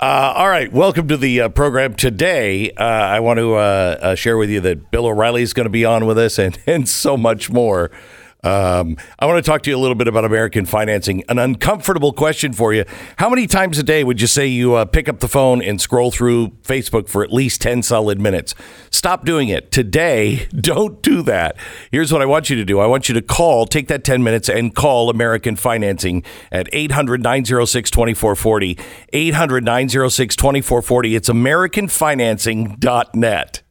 Uh, all right, welcome to the uh, program today. Uh, I want to uh, uh, share with you that Bill O'Reilly is going to be on with us, and and so much more. Um, I want to talk to you a little bit about American financing. An uncomfortable question for you. How many times a day would you say you uh, pick up the phone and scroll through Facebook for at least 10 solid minutes? Stop doing it. Today, don't do that. Here's what I want you to do I want you to call, take that 10 minutes and call American Financing at 800 906 2440. 800 906 2440. It's AmericanFinancing.net.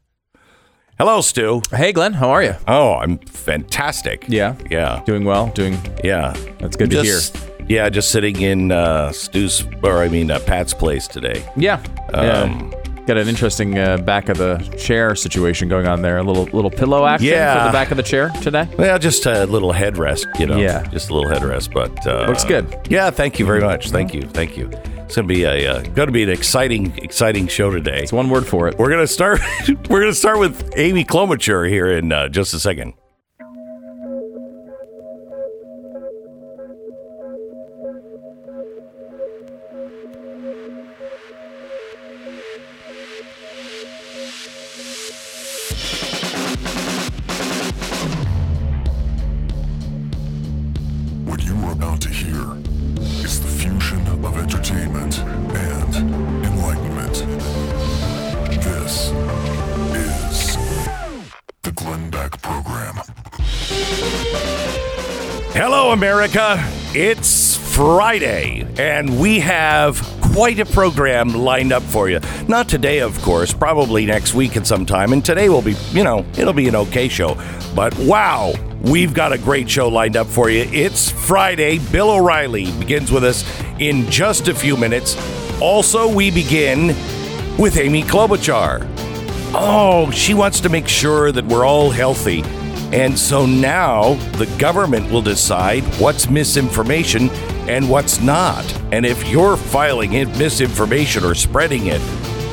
Hello, Stu. Hey, Glenn, how are you? Oh, I'm fantastic. Yeah. Yeah. Doing well. Doing. Yeah. That's good to Just- Yeah, just sitting in uh, Stu's, or I mean, uh, Pat's place today. Yeah. Um, yeah. Got an interesting uh, back of the chair situation going on there. A little little pillow action Yeah. for the back of the chair today. Well, just a little headrest, you know. Yeah. Just a little headrest, but uh, Looks good. Yeah, thank you very much. Thank you, thank you. It's gonna be a uh, gonna be an exciting, exciting show today. It's one word for it. We're gonna start. we're gonna start with Amy Klobuchar here in uh, just a second. America. It's Friday, and we have quite a program lined up for you. Not today, of course, probably next week at some time. And today will be, you know, it'll be an okay show. But wow, we've got a great show lined up for you. It's Friday. Bill O'Reilly begins with us in just a few minutes. Also, we begin with Amy Klobuchar. Oh, she wants to make sure that we're all healthy. And so now the government will decide what's misinformation and what's not. And if you're filing in misinformation or spreading it,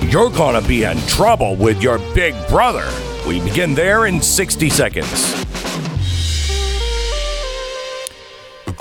you're going to be in trouble with your big brother. We begin there in 60 seconds.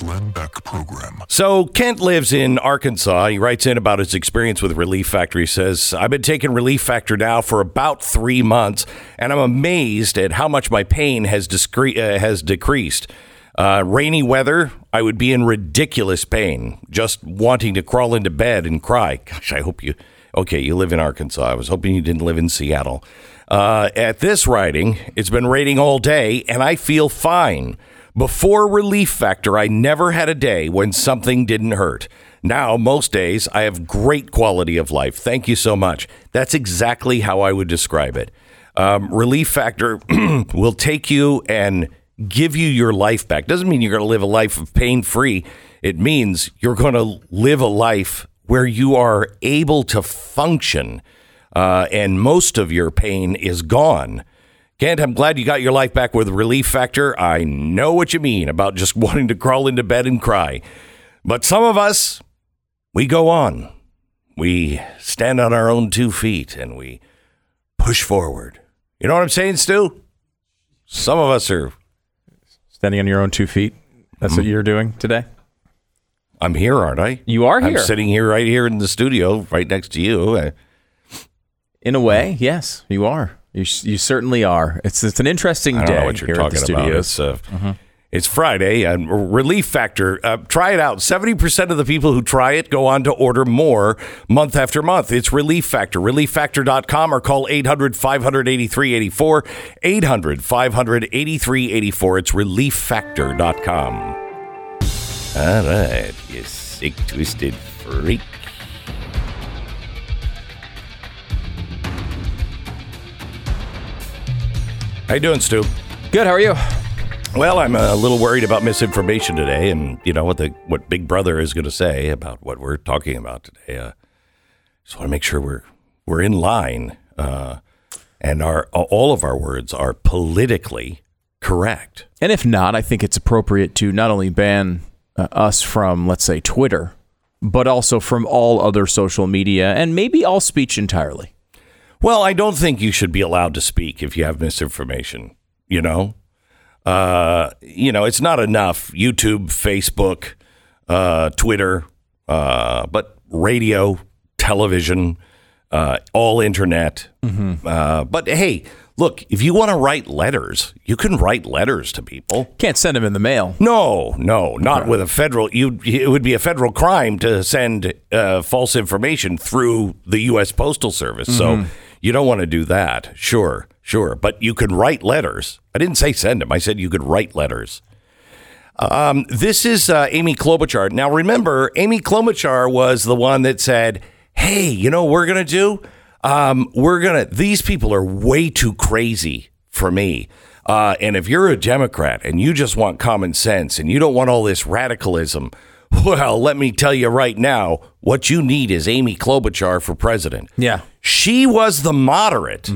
Glenn Beck Program. So Kent lives in Arkansas. He writes in about his experience with Relief Factor. He says, I've been taking Relief Factor now for about three months, and I'm amazed at how much my pain has, discre- uh, has decreased. Uh, rainy weather, I would be in ridiculous pain, just wanting to crawl into bed and cry. Gosh, I hope you. Okay, you live in Arkansas. I was hoping you didn't live in Seattle. Uh, at this writing, it's been raining all day, and I feel fine. Before Relief Factor, I never had a day when something didn't hurt. Now, most days, I have great quality of life. Thank you so much. That's exactly how I would describe it. Um, Relief Factor will take you and give you your life back. Doesn't mean you're going to live a life of pain free. It means you're going to live a life where you are able to function uh, and most of your pain is gone. Kent, I'm glad you got your life back with Relief Factor. I know what you mean about just wanting to crawl into bed and cry. But some of us, we go on. We stand on our own two feet and we push forward. You know what I'm saying, Stu? Some of us are, Standing on your own two feet. That's Mm-hmm. what you're doing today. I'm here, aren't I? You are I'm sitting here right here in the studio, right next to you. In a way, yes, you are. You, you certainly are. It's it's an interesting I day don't know what you're here at the talking about. studios. It's, uh, it's Friday and Relief Factor. Uh, try it out. 70% of the people who try it go on to order more month after month. It's Relief Factor. ReliefFactor.com or call 800 583 84. 800 583 84. It's ReliefFactor.com. All right, you sick, twisted freak. How you doing, Stu? Good. How are you? Well, I'm a little worried about misinformation today, and you know what the what Big Brother is going to say about what we're talking about today. Uh, just want to make sure we're we're in line, uh, and our all of our words are politically correct. And if not, I think it's appropriate to not only ban uh, us from, let's say, Twitter, but also from all other social media and maybe all speech entirely. Well, I don't think you should be allowed to speak if you have misinformation. You know, uh, you know, it's not enough. YouTube, Facebook, uh, Twitter, uh, but radio, television, uh, all internet. Uh, but hey, look, if you want to write letters, you can write letters to people. Can't send them in the mail. No, no, not with a federal. You, it would be a federal crime to send uh, false information through the U.S. Postal Service. So you don't want to do that. Sure, sure, but you could write letters. I didn't say send them. I said you could write letters. Um, this is uh, Amy Klobuchar. Now, remember, Amy Klobuchar was the one that said, "Hey, you know what we're gonna do? Um, we're gonna. These people are way too crazy for me. Uh, and if you're a Democrat and you just want common sense and you don't want all this radicalism, well, let me tell you right now, what you need is Amy Klobuchar for president. Yeah. She was the moderate.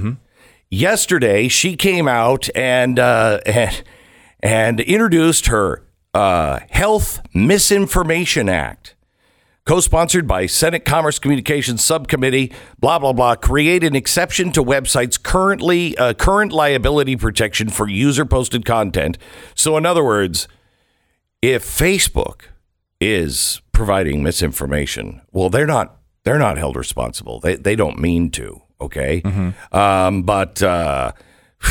Yesterday, she came out and uh, and and introduced her uh, Health Misinformation Act, co-sponsored by Senate Commerce Communications Subcommittee. Blah blah blah. Create an exception to websites currently uh, current liability protection for user-posted content. So, in other words, if Facebook is providing misinformation, well, they're not they're not held responsible. They they don't mean to. Okay, um, but uh,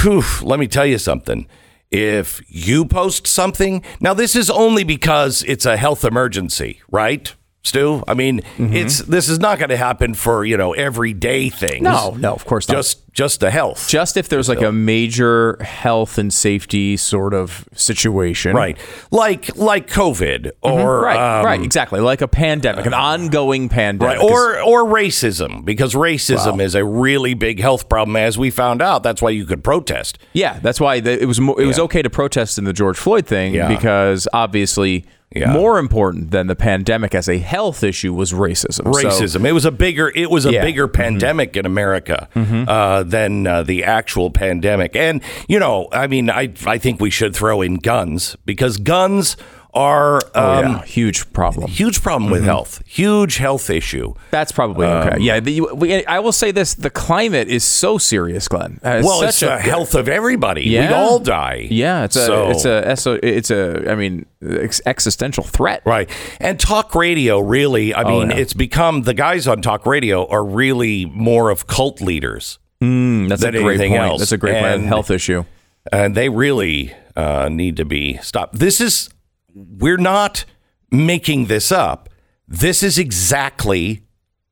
whew, let me tell you something. If you post something, now this is only because it's a health emergency, right? Stu, I mean, mm-hmm. it's this is not going to happen for you know everyday things. No, no, of course not. just just the health. Just if there's like a major health and safety sort of situation. Right, like like COVID mm-hmm. or Right, um, right, exactly. Like a pandemic, an uh, ongoing pandemic. Right, or or racism because racism is a really big health problem, as we found out. That's why you could protest. Yeah, that's why the, it was mo- it was okay to protest in the George Floyd thing Yeah. because obviously Yeah. more important than the pandemic as a health issue was racism. So- Racism. it was a bigger. It was a Yeah. Mm-hmm. bigger pandemic in America uh, than uh, the actual pandemic. And you know, I mean, I I think we should throw in guns because guns are oh, um, yeah, huge problem. huge problem Mm-hmm. with health. Huge health issue. That's probably Um, okay. Yeah, the, we, I will say this: the climate is so serious, Glenn. Uh, Well, it's the health of everybody. We'd all die. Yeah, it's a So- it's a it's a I mean ex- existential threat. Right. And talk radio really, I mean, Oh, yeah. it's become the guys on talk radio are really more of cult leaders. Mm, that's a Than great point. else. That's a great point. Health issue. And they really uh, need to be stopped. This is, we're not making this up. This is exactly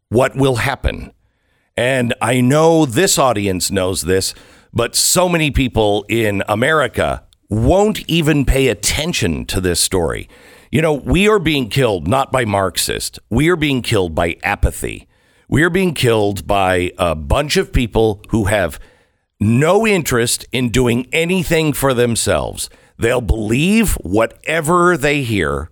what will happen. And I know this audience knows this, but so many people in America won't even pay attention to this story. You know, we are being killed not by Marxists, we are being killed by apathy. We are being killed by a bunch of people who have no interest in doing anything for themselves. They'll believe whatever they hear,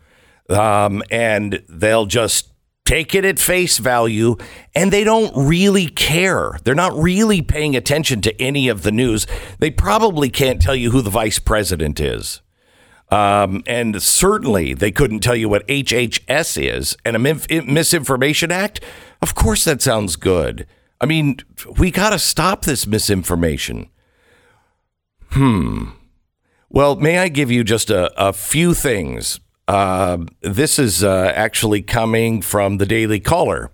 um, and they'll just take it at face value, and they don't really care. They're not really paying attention to any of the news. They probably can't tell you who the vice president is. Um, and certainly they couldn't tell you what HHS is and a Misinformation Act. Of course, that sounds good. I mean, we got to stop this misinformation. Hmm. Well, may I give you just a, a few things? Uh, this is uh, actually coming from the Daily Caller.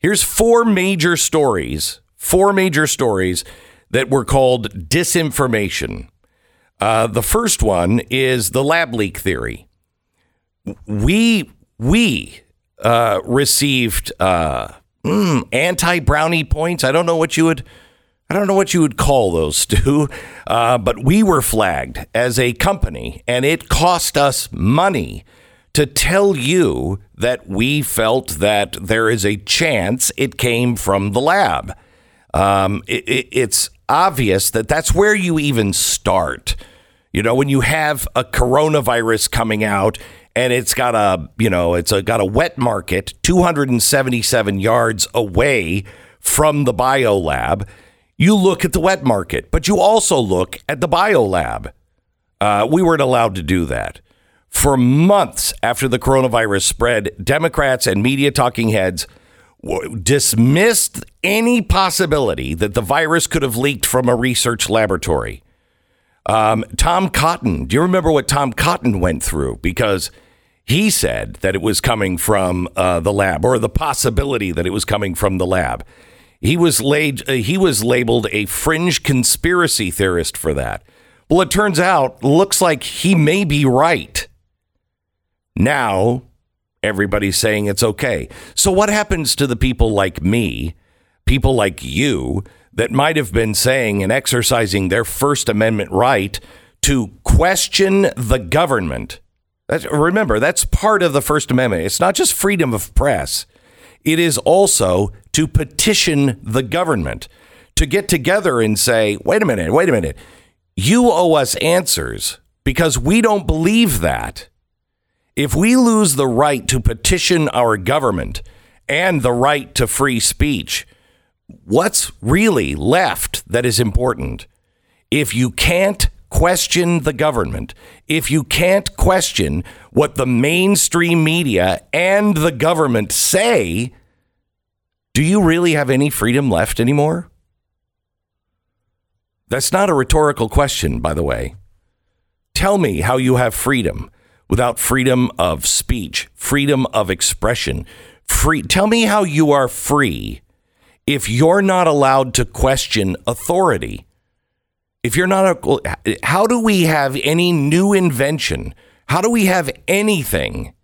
Here's four major stories, four major stories that were called disinformation. Uh, the first one is the lab leak theory. We we uh, received uh, mm, anti brownie points. I don't know what you would. I don't know what you would call those, Stu, uh, but we were flagged as a company, and it cost us money to tell you that we felt that there is a chance it came from the lab. Um, it, it, it's obvious that that's where you even start. You know, when you have a coronavirus coming out and it's got a, you know, it's a, got a wet market 277 yards away from the biolab, you look at the wet market, but you also look at the biolab. Uh, we weren't allowed to do that. For months after the coronavirus spread, Democrats and media talking heads w- dismissed any possibility that the virus could have leaked from a research laboratory. Um, Tom Cotton, do you remember what Tom Cotton went through? Because He said that it was coming from uh, the lab, or the possibility that it was coming from the lab. He was laid. Uh, he was labeled a fringe conspiracy theorist for that. Well, it turns out, looks like he may be right. Now, everybody's saying it's okay. So, what happens to the people like me, people like you, that might have been saying and exercising their First Amendment right to question the government? That's, remember, that's part of the First Amendment. It's not just freedom of press, it is also to petition the government, to get together and say, wait a minute, wait a minute. You owe us answers because we don't believe that. If we lose the right to petition our government and the right to free speech, what's really left that is important? If you can't question the government, if you can't question what the mainstream media and the government say, do you really have any freedom left anymore? That's not a rhetorical question, by the way. Tell me how you have freedom without freedom of speech, freedom of expression. Free tell me how you are free if you're not allowed to question authority. If you're not a, how do we have any new invention? How do we have anything?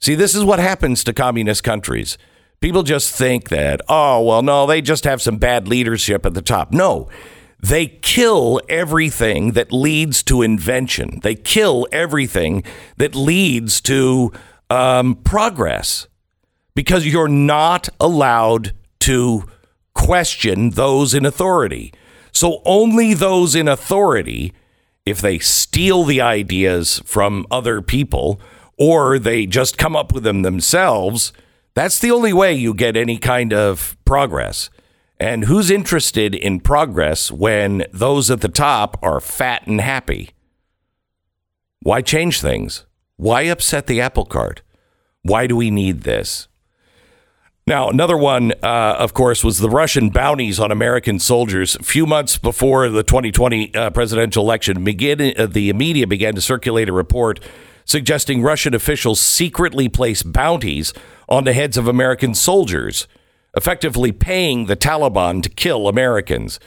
See, this is what happens to communist countries. People just think that, oh, well, no, they just have some bad leadership at the top. No, they kill everything that leads to invention. They kill everything that leads to um, progress because you're not allowed to question those in authority. So only those in authority, if they steal the ideas from other people or they just come up with them themselves, that's the only way you get any kind of progress. And who's interested in progress when those at the top are fat and happy? Why change things? Why upset the apple cart? Why do we need this? Now, another one, uh, of course, was the Russian bounties on American soldiers. A few months before the 2020 uh, presidential election, begin, uh, the media began to circulate a report suggesting Russian officials secretly placed bounties on the heads of American soldiers effectively paying the Taliban to kill Americans.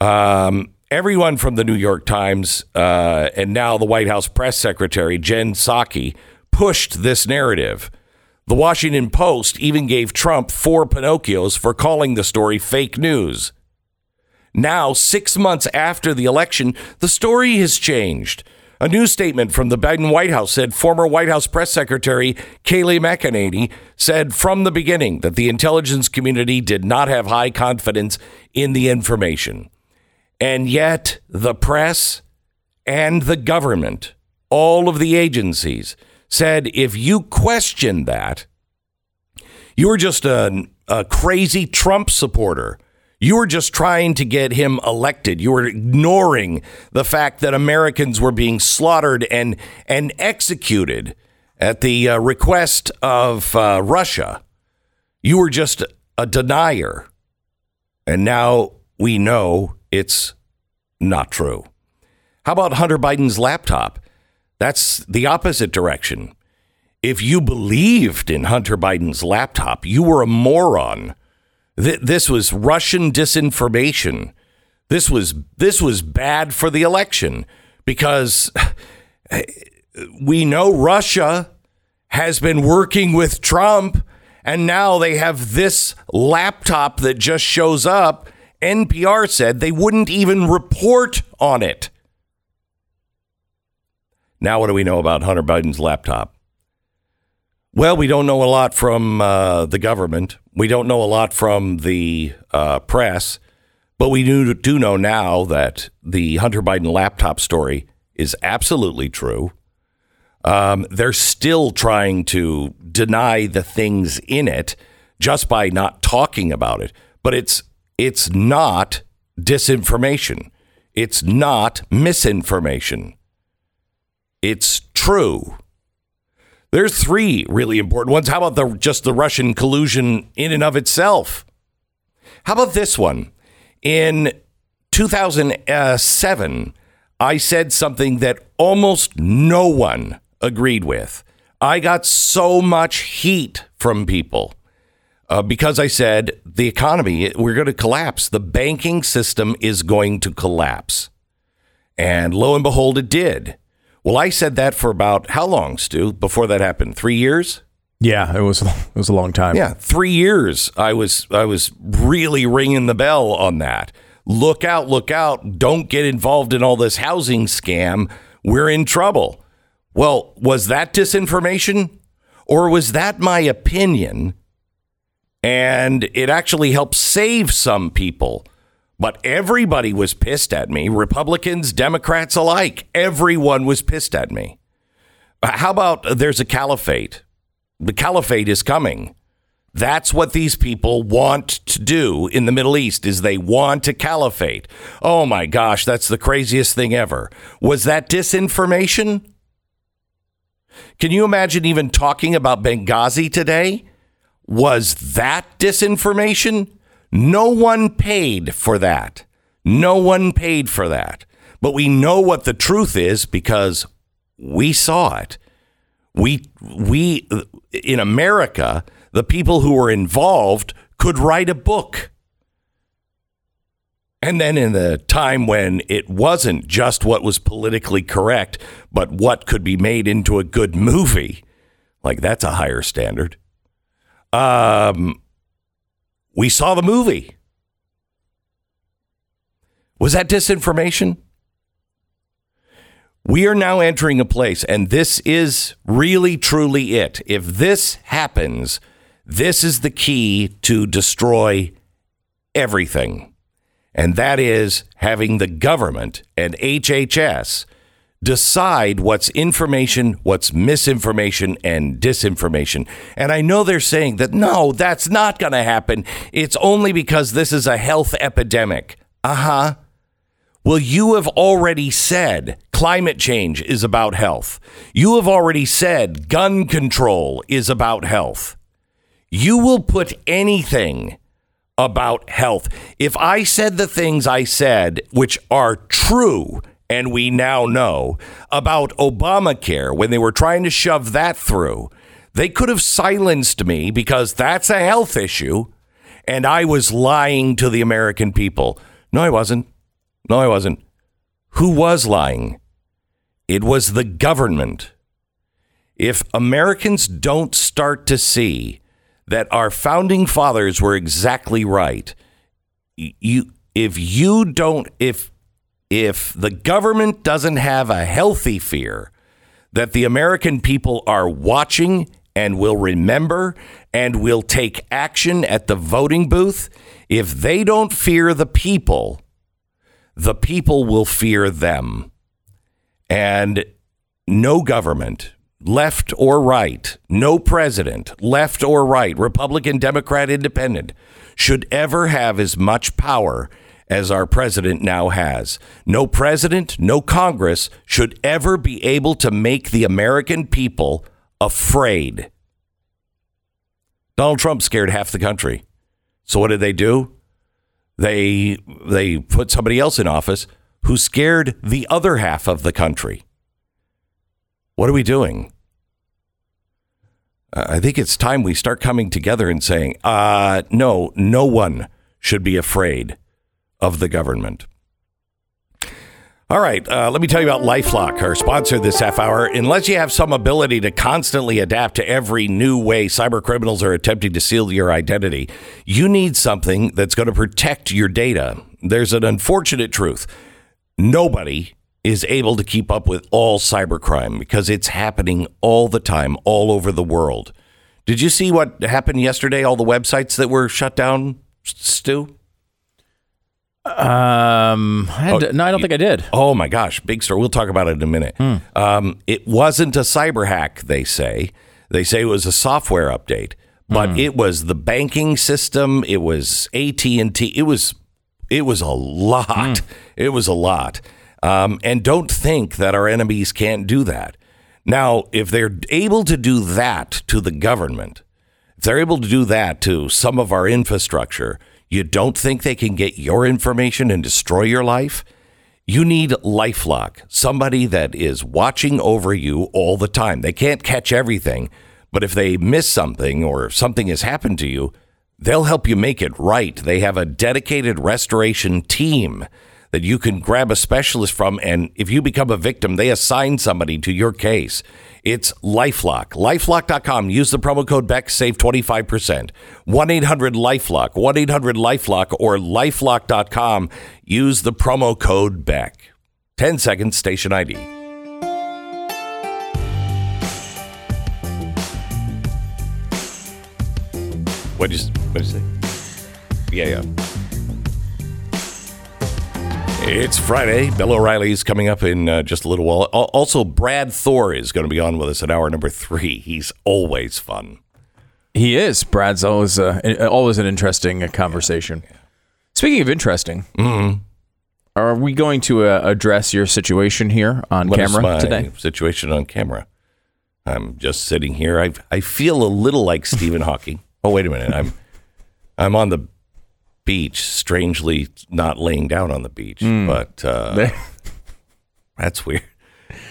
Um, everyone from the New York Times uh, and now the White House press secretary, Jen Psaki, pushed this narrative. The Washington Post even gave Trump four Pinocchios for calling the story fake news. Now, six months after the election, the story has changed. A new statement from the Biden White House said former White House press secretary Kayleigh McEnany said from the beginning that the intelligence community did not have high confidence in the information. And yet, the press and the government, all of the agencies, said if you question that, you were just a, a crazy Trump supporter. You were just trying to get him elected. You were ignoring the fact that Americans were being slaughtered and and executed at the uh, request of uh, Russia. You were just a denier. And now we know it's not true. How about Hunter Biden's laptop? That's the opposite direction. If you believed in Hunter Biden's laptop, you were a moron. Th- this was Russian disinformation. This was this was bad for the election because we know Russia has been working with Trump and now they have this laptop that just shows up. NPR said they wouldn't even report on it. Now, what do we know about Hunter Biden's laptop? Well, we don't know a lot from uh, the government. We don't know a lot from the uh, press, but we do, do know now that the Hunter Biden laptop story is absolutely true. Um, they're still trying to deny the things in it just by not talking about it, but it's it's not disinformation. It's not misinformation. It's true. There's three really important ones. How about the just the Russian collusion in and of itself? How about this one? In 2007, I said something that almost no one agreed with. I got so much heat from people uh, because I said the economy, we're going to collapse. The banking system is going to collapse. And lo and behold, it did. Well, I said that for about how long, Stu, before that happened? Three years? Yeah, it was it was a long time. Yeah, three years. I was I was really ringing the bell on that. Look out! Look out! Don't get involved in all this housing scam. We're in trouble. Well, was that disinformation, or was that my opinion? And it actually helped save some people. But everybody was pissed at me, Republicans, Democrats alike. Everyone was pissed at me. Uh, how about uh, there's a caliphate? The caliphate is coming. That's what these people want to do in the Middle East is they want a caliphate. Oh my gosh, that's the craziest thing ever. Was that disinformation? Can you imagine even talking about Benghazi today? Was that disinformation? No one paid for that. No one paid for that. But we know what the truth is because we saw it. We we in America, the people who were involved could write a book. And then in the time when it wasn't just what was politically correct, but what could be made into a good movie, like that's a higher standard. Um, we saw the movie. Was that disinformation? We are now entering a place, and this is really, truly it. If this happens, this is the key to destroy everything. And that is having the government and HHS decide what's information, what's misinformation, and disinformation. And I know they're saying that no, that's not going to happen. It's only because this is a health epidemic. Uh huh. Well, you have already said climate change is about health. You have already said gun control is about health. You will put anything about health. If I said the things I said, which are true, and we now know about Obamacare when they were trying to shove that through, they could have silenced me because that's a health issue, and I was lying to the American people. No, I wasn't. No, I wasn't. Who was lying? It was the government. If Americans don't start to see that our founding fathers were exactly right, you if you don't if if the government doesn't have a healthy fear that the American people are watching and will remember and will take action at the voting booth, if they don't fear the people, the people will fear them. And no government, left or right, no president, left or right, Republican, Democrat, Independent, should ever have as much power as our president now has. No president, no Congress should ever be able to make the American people afraid. Donald Trump scared half the country. So what did they do? They they put somebody else in office who scared the other half of the country. What are we doing? I think it's time we start coming together and saying, uh, no, no one should be afraid of the government. All right, uh, let me tell you about Lifelock, our sponsor this half hour. Unless you have some ability to constantly adapt to every new way cyber criminals are attempting to steal your identity, you need something that's going to protect your data. There's an unfortunate truth. Nobody is able to keep up with all cybercrime because it's happening all the time, all over the world. Did you see what happened yesterday? All the websites that were shut down, Stu? Um, I had Oh, to- no, I don't think I did. Oh my gosh, big story. We'll talk about it in a minute. Um, it wasn't a cyber hack, they say. They say it was a software update, but it was the banking system. It was AT and T. It was it was a lot. It was a lot. Um, and don't think that our enemies can't do that. Now, if they're able to do that to the government, if they're able to do that to some of our infrastructure, you don't think they can get your information and destroy your life? You need Lifelock, somebody that is watching over you all the time. They can't catch everything, but if they miss something or something has happened to you, they'll help you make it right. They have a dedicated restoration team that you can grab a specialist from. And if you become a victim, they assign somebody to your case. It's Lifelock. Lifelock.com. Use the promo code BECK, save 25%. 1 800 Lifelock, 1 800 Lifelock, or lifelock.com. Use the promo code BECK. 10 seconds, station ID. What did you, what you say? Yeah, yeah. It's Friday. Bill O'Reilly is coming up in uh, just a little while. Also, Brad Thor is going to be on with us at hour number three. He's always fun. He is. Brad's always uh, always an interesting uh, conversation. Speaking of interesting, Mm-hmm. are we going to uh, address your situation here on What camera today? situation on camera? I'm just sitting here. I I feel a little like Stephen Hawking. Oh wait a minute. I'm I'm on the beach. Strangely, not laying down on the beach, Hmm. but uh, That's weird.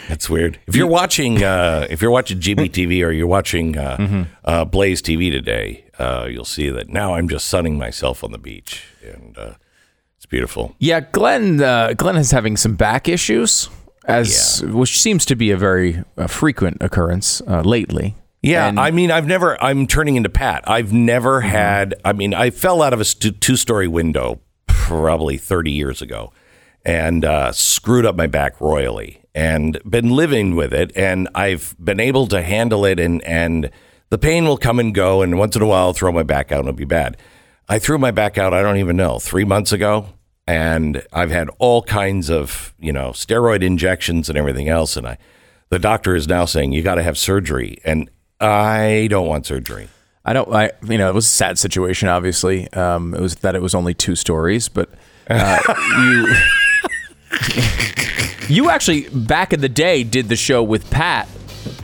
That's weird. If you're watching, uh, if you're watching GBTV or you're watching uh, Mm-hmm. uh, Blaze TV today, uh, you'll see that now I'm just sunning myself on the beach, and uh, it's beautiful. Yeah, Glenn. Uh, Glenn is having some back issues, as which seems to be a very uh, frequent occurrence uh, lately. Yeah, And- I mean, I've never. I'm turning into Pat. I've never had. I mean, I fell out of a stu- two-story window probably 30 years ago, and uh, screwed up my back royally, and been living with it, and I've been able to handle it, and and the pain will come and go, and once in a while, I'll throw my back out, and it'll be bad. I threw my back out. I don't even know three months ago, and I've had all kinds of you know steroid injections and everything else, and I. The doctor is now saying you got to have surgery, and I don't want surgery. I don't. I you know it was a sad situation. Obviously, um, it was that it was only two stories, but uh, you you actually back in the day did the show with Pat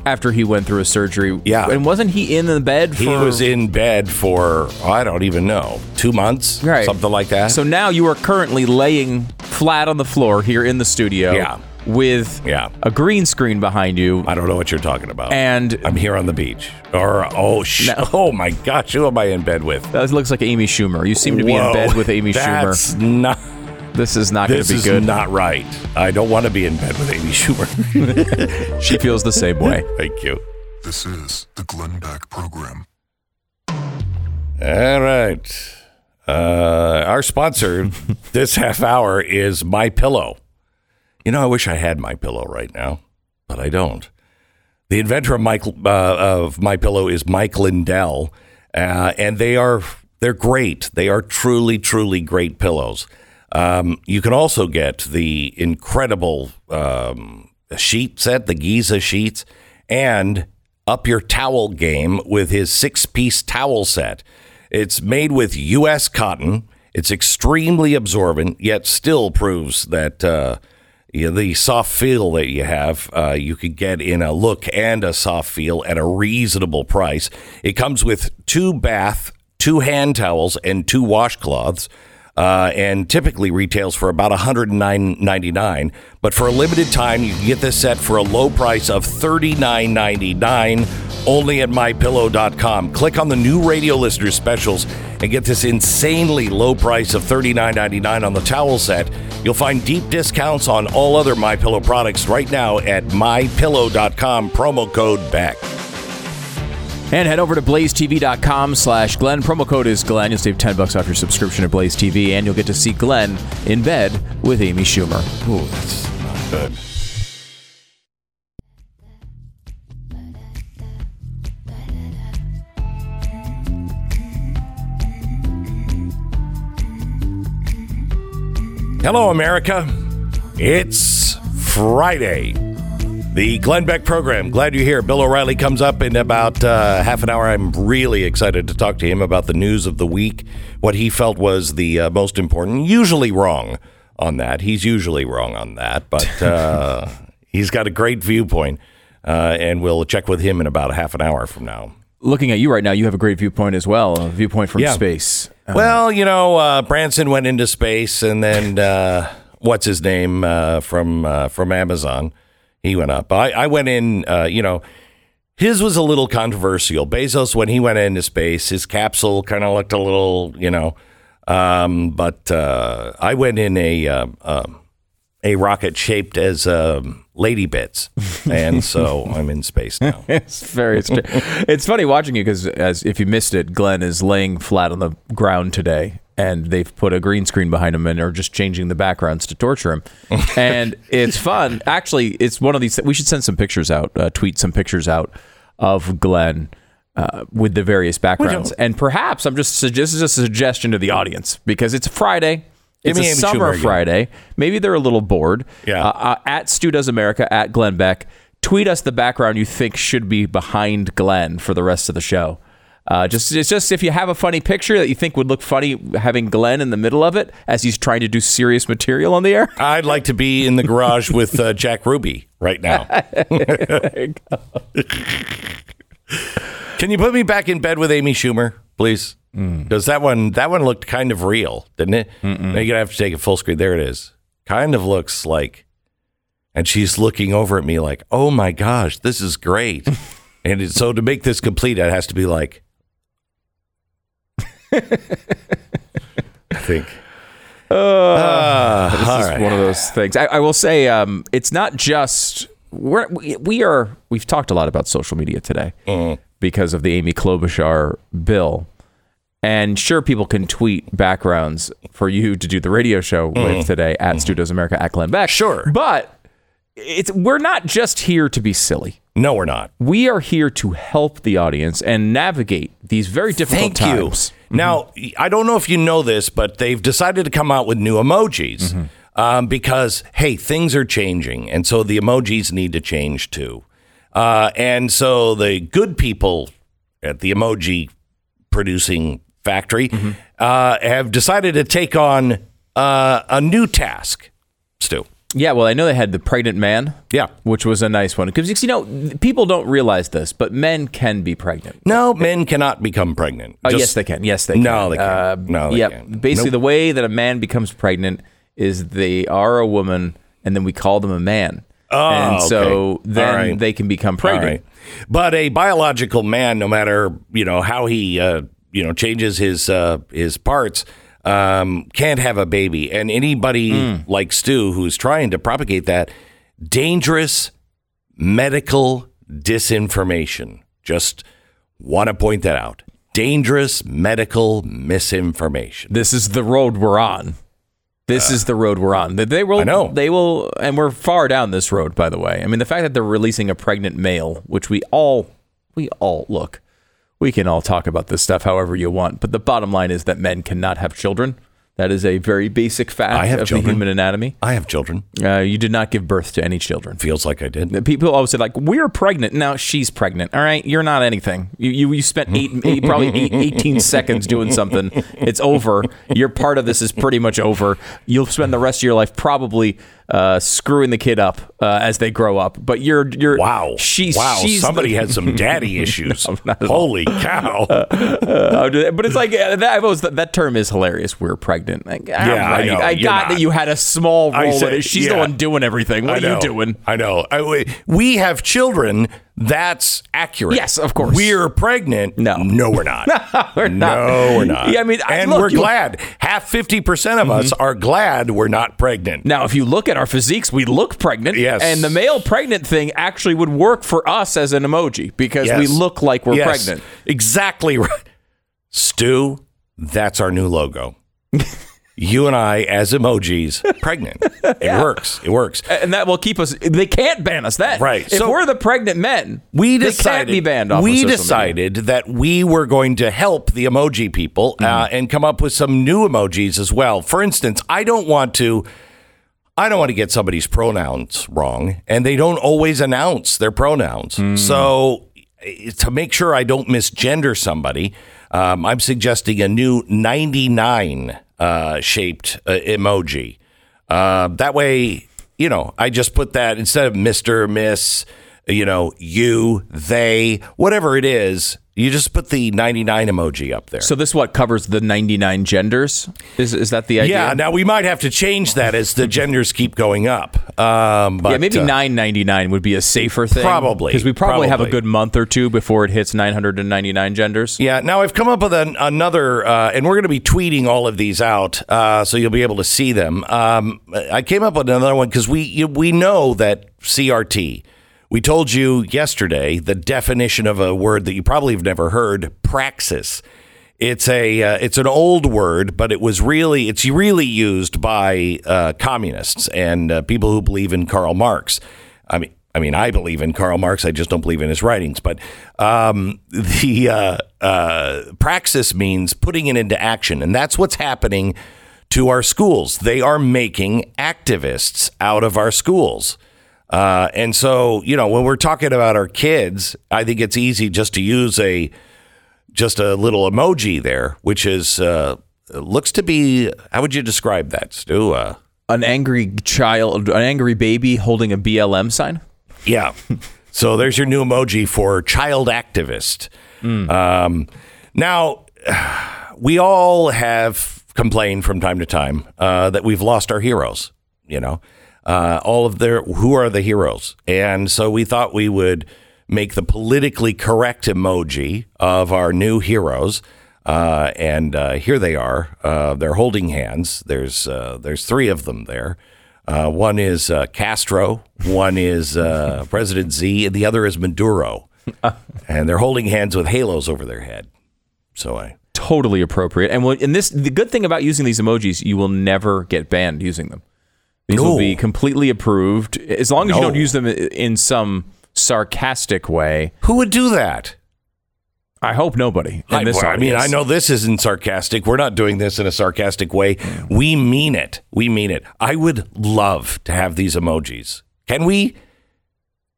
after he went through a surgery. Yeah. and wasn't he in the bed? For, He was in bed for I don't even know two months, Right. something like that. So now you are currently laying flat on the floor here in the studio. Yeah. With Yeah. a green screen behind you. I don't know what you're talking about. And- I'm here on the beach. Or oh sh- oh my gosh, who am I in bed with? That looks like Amy Schumer. You seem to be in bed with Amy That's Schumer. not. This is not going to be is good. not right. I don't want to be in bed with Amy Schumer. she feels the same way. Thank you. This is the Glenn Beck Program. All right. Uh, our sponsor this half hour is My Pillow. You know, I wish I had My Pillow right now, but I don't. The inventor of Mike uh, of My Pillow is Mike Lindell, uh, and they are they're great. They are truly, truly great pillows. Um, you can also get the incredible um, sheet set, the Giza sheets, and up your towel game with his six piece towel set. It's made with U.S. cotton. It's extremely absorbent, yet still proves that uh, you know, the soft feel that you have, uh, you could get in a look and a soft feel at a reasonable price. It comes with two bath, two hand towels, and two washcloths. Uh, and typically retails for about $109.99. But for a limited time, you can get this set for a low price of $39.99 only at mypillow.com. Click on the new radio listener specials and get this insanely low price of $39.99 on the towel set. You'll find deep discounts on all other MyPillow products right now at mypillow.com. Promo code BECK. And head over to blazetv.com slash Glenn. Promo code is Glenn. You'll save 10 bucks off your subscription to Blaze TV, and you'll get to see Glenn in bed with Amy Schumer. Ooh, that's not good. Hello, America. It's Friday. The Glenn Beck program. Glad you're here. Bill O'Reilly comes up in about uh, half an hour. I'm really excited to talk to him about the news of the week, what he felt was the uh, most important. Usually wrong on that. He's usually wrong on that, but uh, he's got a great viewpoint, uh, and we'll check with him in about half an hour from now. Looking at you right now, you have a great viewpoint as well, a viewpoint from Yeah. space. Uh, Well, you know, uh, Branson went into space, and then uh, what's his name uh, from uh, from Amazon. He went up. I, I went in. Uh, you know, his was a little controversial. Bezos, when he went into space, his capsule kind of looked a little, you know. Um, but uh, I went in a um a rocket shaped as um, lady bits, and so I'm in space now. It's very it's, it's funny watching you because as if you missed it, Glenn is laying flat on the ground today, and they've put a green screen behind him and are just changing the backgrounds to torture him. and it's fun. Actually, it's one of these. We should send some pictures out, uh, tweet some pictures out of Glenn. Uh, with the various backgrounds, and perhaps I'm just this is just a suggestion to the audience because it's Friday. It's me a Amy summer Schumer again. Friday. Maybe they're a little bored. Yeah. Uh, uh, at Stu Does America, at Glenn Beck. Tweet us the background you think should be behind Glenn for the rest of the show. Uh, just, it's just if you have a funny picture that you think would look funny having Glenn in the middle of it as he's trying to do serious material on the air. I'd like to be in the garage with uh, Jack Ruby right now. Can you put me back in bed with Amy Schumer, please? Because that one that one looked kind of real, didn't it? Now you're gonna have to take it full screen. There it is. Kind of looks like, and she's looking over at me like, "Oh my gosh, this is great." and it, so to make this complete, it has to be like, I think. Ah, This is right. one of those things. I, I will say, um, it's not just we're, we we are. We've talked a lot about social media today because of the Amy Klobuchar bill, and sure, people can tweet backgrounds for you to do the radio show with today at Stu Does America at Glenn Beck. Sure. but it's we're not just here to be silly. No, we're not. We are here to help the audience and navigate these very difficult Thank times. you. Now, I don't know if you know this, but they've decided to come out with new emojis um, because, hey, things are changing. And so the emojis need to change too. Uh, and so the good people at the emoji producing factory uh, have decided to take on uh, a new task, Stu. Yeah, well, I know they had the pregnant man. Yeah. which was a nice one because you know people don't realize this, but men can be pregnant. No, men cannot become pregnant. Oh, Just- yes, they can. Yes, they can. No, they can't. Uh, No, they yeah, can't. basically, Nope. the way that a man becomes pregnant is they are a woman, and then we call them a man. Oh, and so okay. then right. they can become pregnant. right. But a biological man, no matter you know how he uh, you know changes his uh, his parts, um, can't have a baby. And anybody Hmm. like Stu who's trying to propagate that dangerous medical disinformation. Just want to point that out. Dangerous medical misinformation. This is the road we're on. This is the road we're on. They- They will. Uh, I know. They will, and we're far down this road. By the way, I mean the fact that they're releasing a pregnant male, which we all, we all look. We can all talk about this stuff however you want, but the bottom line is that men cannot have children. That is a very basic fact I have of children. the human anatomy. I have children. Uh, you did not give birth to any children. Feels like I did. People always say like, "We're pregnant." Now she's pregnant. All right, you're not anything. You you, you spent eight, eight probably eight, 18 seconds doing something. It's over. Your part of this is pretty much over. You'll spend the rest of your life probably uh, screwing the kid up uh, as they grow up. But you're you're Wow. She's wow. she's Somebody the- had some daddy issues. all. Holy cow. Uh, but it's like uh, that. I've always that term is hilarious. We're pregnant. Like, Yeah, I right, know. I got not. that you had a small I role in it. She's the one doing everything. What I are you doing? I know. I, we have children. That's accurate. Yes, of course. We're pregnant. No. no, we're not. We're not. No, we're not. Yeah, I mean, and look, we're Mm-hmm. glad. Half fifty percent of us are glad we're not pregnant. Now, if you look at our physiques, we look pregnant. Yes. And the male pregnant thing actually would work for us as an emoji because we look like we're Yes, pregnant. Exactly right. Stu, that's our new logo. you and I as emojis, pregnant. It works. It works. And that will keep us. They can't ban us then. Right. If So- we're the pregnant men, we decided can't be banned we social media. decided that we were going to help the emoji people Mm-hmm. uh, and come up with some new emojis as well. For instance, I don't want to. I don't want to get somebody's pronouns wrong, and they don't always announce their pronouns. Mm. So, eh, to make sure I don't misgender somebody, um, I'm suggesting a new 99 uh, shaped uh, emoji. Uh, that way, you know, I just put that instead of Mr., Miss, you know, you, they, whatever it is, You just put the 99 emoji up there. So this what covers the 99 genders? Is is that the idea? yeah, now we might have to change that as the genders keep going up. Um, but, yeah, maybe uh, 999 would be a safer thing. Probably, Because we probably, have a good month or two before it hits 999 genders. Yeah, now I've come up with an, another, uh, and we're going to be tweeting all of these out, uh, so you'll be able to see them. Um, I came up with another one because we we know that CRT. We told you yesterday the definition of a word that you probably have never heard: praxis. It's a uh, it's an old word, but it was really it's really used by uh, communists and uh, people who believe in Karl Marx. I mean, I mean, I believe in Karl Marx. I just don't believe in his writings. But um, the uh, uh, praxis means putting it into action, and that's what's happening to our schools. They are making activists out of our schools. Uh, and so, you know, when we're talking about our kids, I think it's easy just to use a just a little emoji there, which is uh, looks to be. How would you describe that, Stu? Uh, An angry child, an angry baby holding a BLM sign. Yeah. So there's your new emoji for child activist. Um, now, we all have complained from time to time uh, that we've lost our heroes. You know, uh, all of their who are the heroes, and so we thought we would make the politically correct emoji of our new heroes. Uh, and uh, here they are. Uh, they're holding hands. There's uh, there's three of them there. Uh, one is uh, Castro, one is uh, President Z, and the other is Maduro. and they're holding hands with halos over their head. So I Totally appropriate. And when, and this, the good thing about using these emojis, you will never get banned using them. These will be completely approved as long as you don't use them in some sarcastic way. who would do that? I hope nobody. In I, this well, I mean. I know this isn't sarcastic. We're not doing this in a sarcastic way. We mean it. We mean it. I would love to have these emojis. Can we?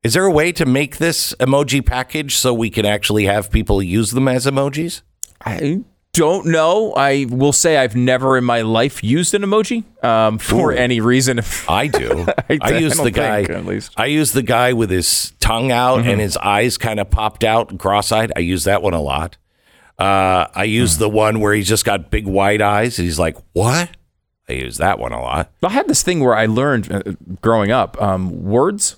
Is there a way to make this emoji package so we can actually have people use them as emojis? I don't know. I will say I've never in my life used an emoji um, for Ooh. any reason. I do. I, I use the guy. think, at least. I use the guy with his tongue out and his eyes kind of popped out cross-eyed. I use that one a lot. Uh, I use the one where he's just got big wide eyes and he's like, "What?" I use that one a lot. I had this thing where I learned uh, growing up um, words.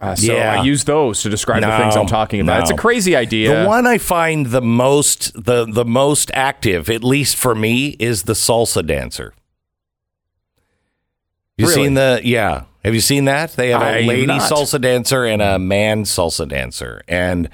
Uh, so Yeah. I use those to describe the things I'm talking about. It's a crazy idea. The one I find the most the the most active, at least for me, is the salsa dancer. You Really? seen the yeah? Have you seen that? They have I a have lady not. salsa dancer and a man salsa dancer, and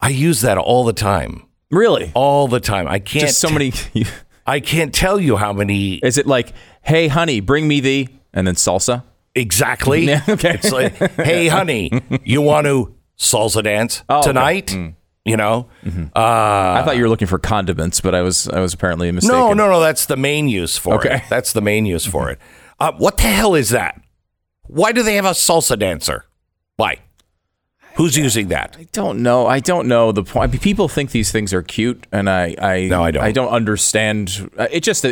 I use that all the time, really? all the time. I can't. Just so many. I can't tell you how many Is it like, hey, honey, bring me the, and then salsa? Exactly. Okay. It's like, hey, honey, you want to salsa dance Oh, okay. tonight? Mm. You know. Mm-hmm. Uh, I thought you were looking for condiments, but I was I was apparently mistaken. No, no, no. That's the main use for Okay. it. That's the main use for mm-hmm. it. Uh, what the hell is that? Why do they have a salsa dancer? Why? Who's using that? I don't know. I don't know the point. People think these things are cute, and I, I, No, I don't. I don't understand. Uh, it It's just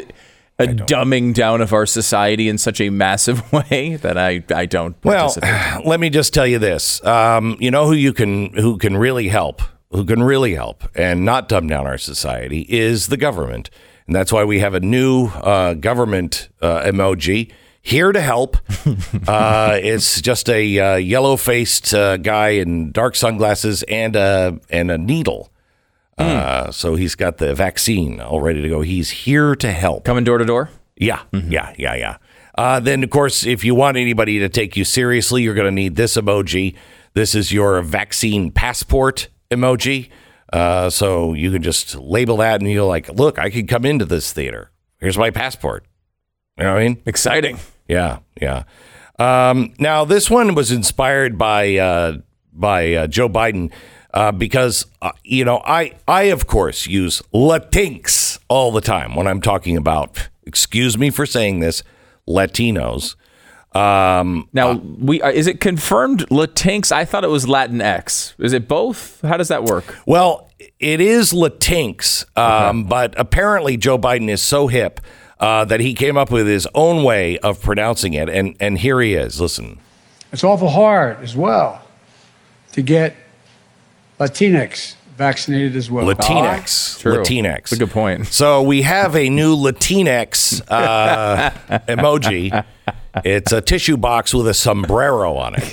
a, dumbing down of our society in such a massive way that I, I don't. Well, let me just tell you this. Um, you know who you can who can really help, who can really help, and not dumb down our society is the government, and that's why we have a new uh, government uh, emoji here to help. uh, it's just a uh, yellow faced uh, guy in dark sunglasses and a and a needle. Uh, so he's got the vaccine all ready to go. He's here to help. coming door to door. Yeah, yeah, yeah, yeah. Uh, then, of course, if you want anybody to take you seriously, you're going to need this emoji. This is your vaccine passport emoji. Uh, so you can just label that and you're like, look, I can come into this theater. Here's my passport. You know what I mean? Exciting. Yeah, yeah. Um, now this one was inspired by uh, by uh, Joe Biden uh, because uh, you know I I of course use Latinx all the time when I'm talking about. Excuse me for saying this, Latinos. Um, Now, we uh, is it confirmed Latinx? I thought it was Latin X. Is it both? How does that work? well, it is Latinx, um, but apparently Joe Biden is so hip uh, that he came up with his own way of pronouncing it, and and here he is. Listen. It's awful hard as well to get Latinx vaccinated as well. Latinx. True. Latinx. That's a good point. So we have a new Latinx uh, emoji. It's a tissue box with a sombrero on it.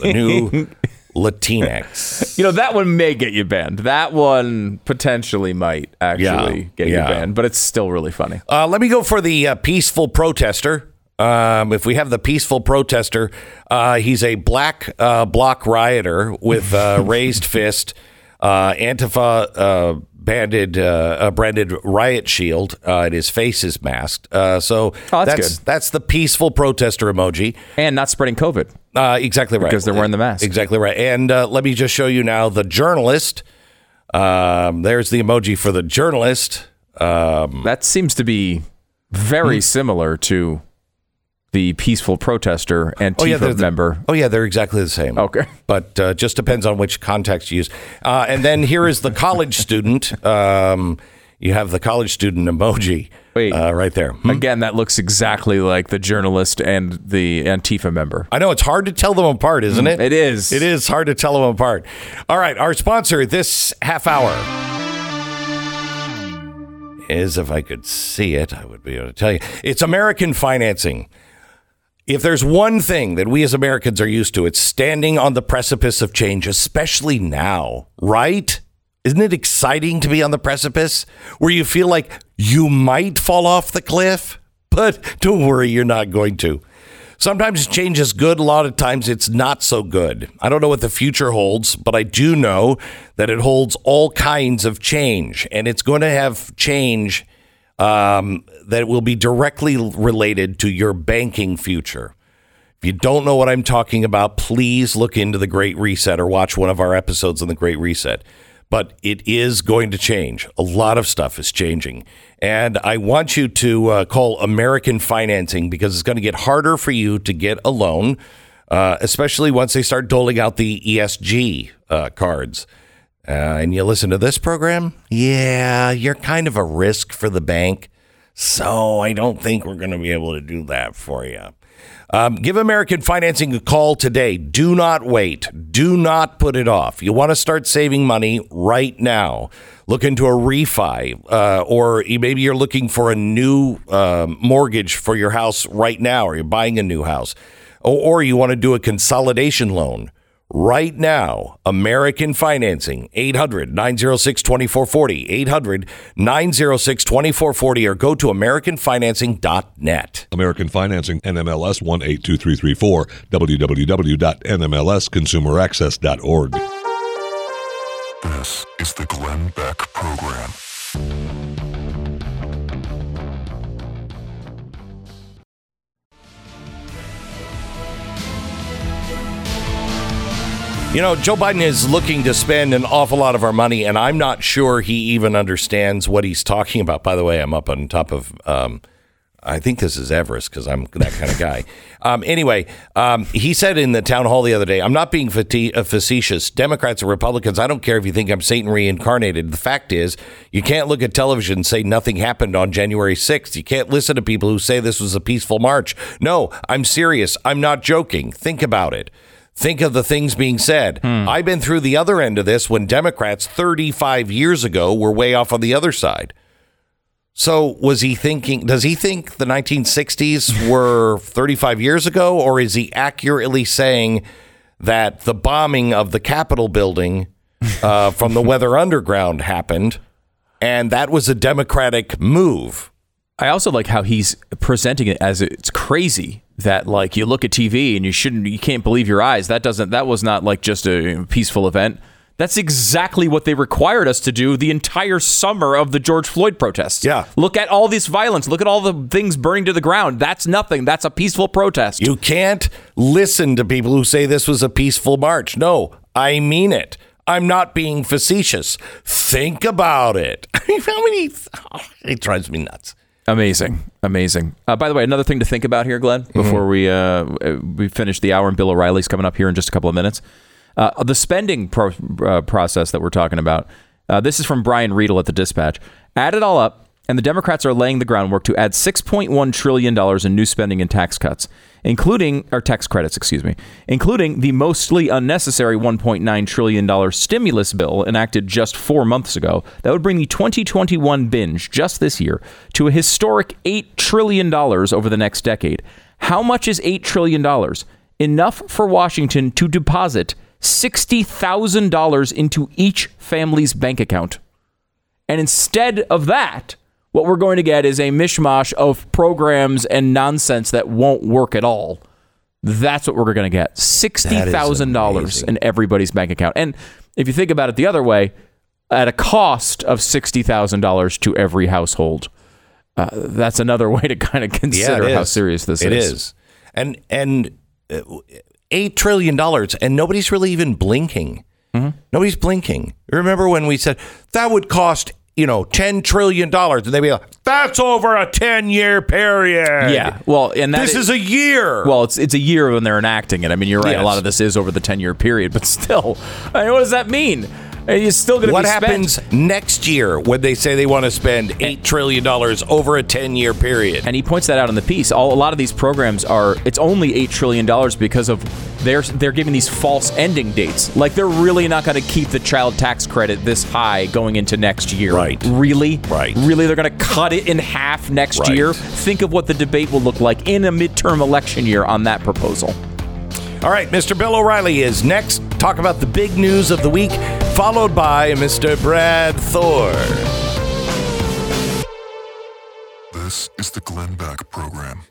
The new Latinx. You know, that one may get you banned. That one potentially might actually Yeah, get yeah. you banned, but it's still really funny. Uh, let me go for the uh, peaceful protester. Um, if we have the peaceful protester, uh, he's a black uh, bloc rioter with uh, raised fist, uh, Antifa uh, banded, branded riot shield, uh, and his face is masked. Uh, so Oh, that's that's that's the peaceful protester emoji. And not spreading COVID. Uh, exactly right. Because they're wearing the mask. Exactly right. And uh, let me just show you now the journalist. Um, there's the emoji for the journalist. Um, That seems to be very Hmm. similar to the peaceful protester Antifa Oh, the- member. Oh yeah, they're exactly the same. Okay. but uh, just depends on which context you use. Uh, and then here is the college student. Um, you have the college student emoji. Wait. uh, right there. Hmm? Again, that looks exactly like the journalist and the Antifa member. I know it's hard to tell them apart, isn't it? It is. It is hard to tell them apart. All right, our sponsor this half hour is, if I could see it, I would be able to tell you. It's American financing. If there's one thing that we as Americans are used to, it's standing on the precipice of change, especially now, right? Isn't it exciting to be on the precipice where you feel like you might fall off the cliff? But don't worry, you're not going to. Sometimes change is good, a lot of times it's not so good. I don't know what the future holds, but I do know that it holds all kinds of change, and it's going to have change um, that will be directly related to your banking future. If you don't know what I'm talking about, please look into the Great Reset or watch one of our episodes on the Great Reset. But it is going to change. A lot of stuff is changing. And I want you to uh, call American Financing because it's going to get harder for you to get a loan, uh, especially once they start doling out the ESG uh, cards. Uh, and you listen to this program, yeah, you're kind of a risk for the bank. So I don't think we're going to be able to do that for you. Um, give American Financing a call today. Do not wait. Do not put it off. You want to start saving money right now. Look into a refi, uh, or maybe you're looking for a new um mortgage for your house right now, or you're buying a new house, or, or you want to do a consolidation loan. Right now, American Financing, 800 906 2440, 800 906 2440, or go to AmericanFinancing.net. American Financing, NMLS 182334, www.nmlsconsumeraccess.org. This is the Glenn Beck Program. You know, Joe Biden is looking to spend an awful lot of our money, and I'm not sure he even understands what he's talking about. By the way, I'm up on top of, um, I think this is Everest because I'm that kind of guy. Um, anyway, um, he said in the town hall the other day, I'm not being fati- uh, facetious. Democrats or Republicans, I don't care if you think I'm Satan reincarnated. The fact is, you can't look at television and say nothing happened on January 6th. You can't listen to people who say this was a peaceful march. No, I'm serious. I'm not joking. Think about it. Think of the things being said. I've been through the other end of this when Democrats 35 years ago were way off on the other side. So, was he thinking, does he think the 1960s were 35 years ago, or is he accurately saying that the bombing of the Capitol building uh, from the Weather Underground happened and that was a Democratic move? I also like how he's presenting it as it's crazy that like you look at TV and you shouldn't you can't believe your eyes. That doesn't that was not like just a peaceful event. That's exactly what they required us to do the entire summer of the George Floyd protests. Yeah. Look at all this violence. Look at all the things burning to the ground. That's nothing. That's a peaceful protest. You can't listen to people who say this was a peaceful march. No, I mean it. I'm not being facetious. Think about it. I mean, how many? oh, it drives me nuts. Amazing, amazing. Uh, by the way, another thing to think about here, Glenn, before we uh, we finish the hour, and Bill O'Reilly's coming up here in just a couple of minutes. Uh, the spending pro- uh, process that we're talking about. Uh, this is from Brian Riedl at the Dispatch. Add it all up, and the Democrats are laying the groundwork to add $6.1 trillion in new spending and tax cuts, including, or tax credits, excuse me, including the mostly unnecessary $1.9 trillion stimulus bill enacted just four months ago. That would bring the 2021 binge just this year to a historic $8 trillion over the next decade. How much is $8 trillion? Enough for Washington to deposit $60,000 into each family's bank account. And instead of that, what we're going to get is a mishmash of programs and nonsense that won't work at all. That's what we're going to get $60,000 in everybody's bank account. And if you think about it the other way, at a cost of $60,000 to every household, uh, that's another way to kind of consider it how serious this It is. is. And and uh, eight trillion dollars, and nobody's really even blinking. Mm-hmm. Nobody's blinking. Remember when we said that would cost you know ten trillion dollars, and they'd be like, "That's over a ten year period." Yeah. Well, and that this is a year. Well, it's it's a year when they're enacting it. I mean, you're right. A lot of this is over the 10 year period, but still, I mean, what does that mean? It's still going to what be spent. happens next year when they say they want to spend eight trillion dollars over a ten year period? And he points that out in the piece. All, a lot of these programs are it's only eight trillion dollars because of they're they're giving these false ending dates. Like they're really not going to keep the child tax credit this high going into next year. Right. Really? Right. Really, they're going to cut it in half next Right. year. Think of what the debate will look like in a midterm election year on that proposal. All right, Mr. Bill O'Reilly is next. Talk about the big news of the week, followed by Mr. Brad Thor. This is the Glenn Beck Program.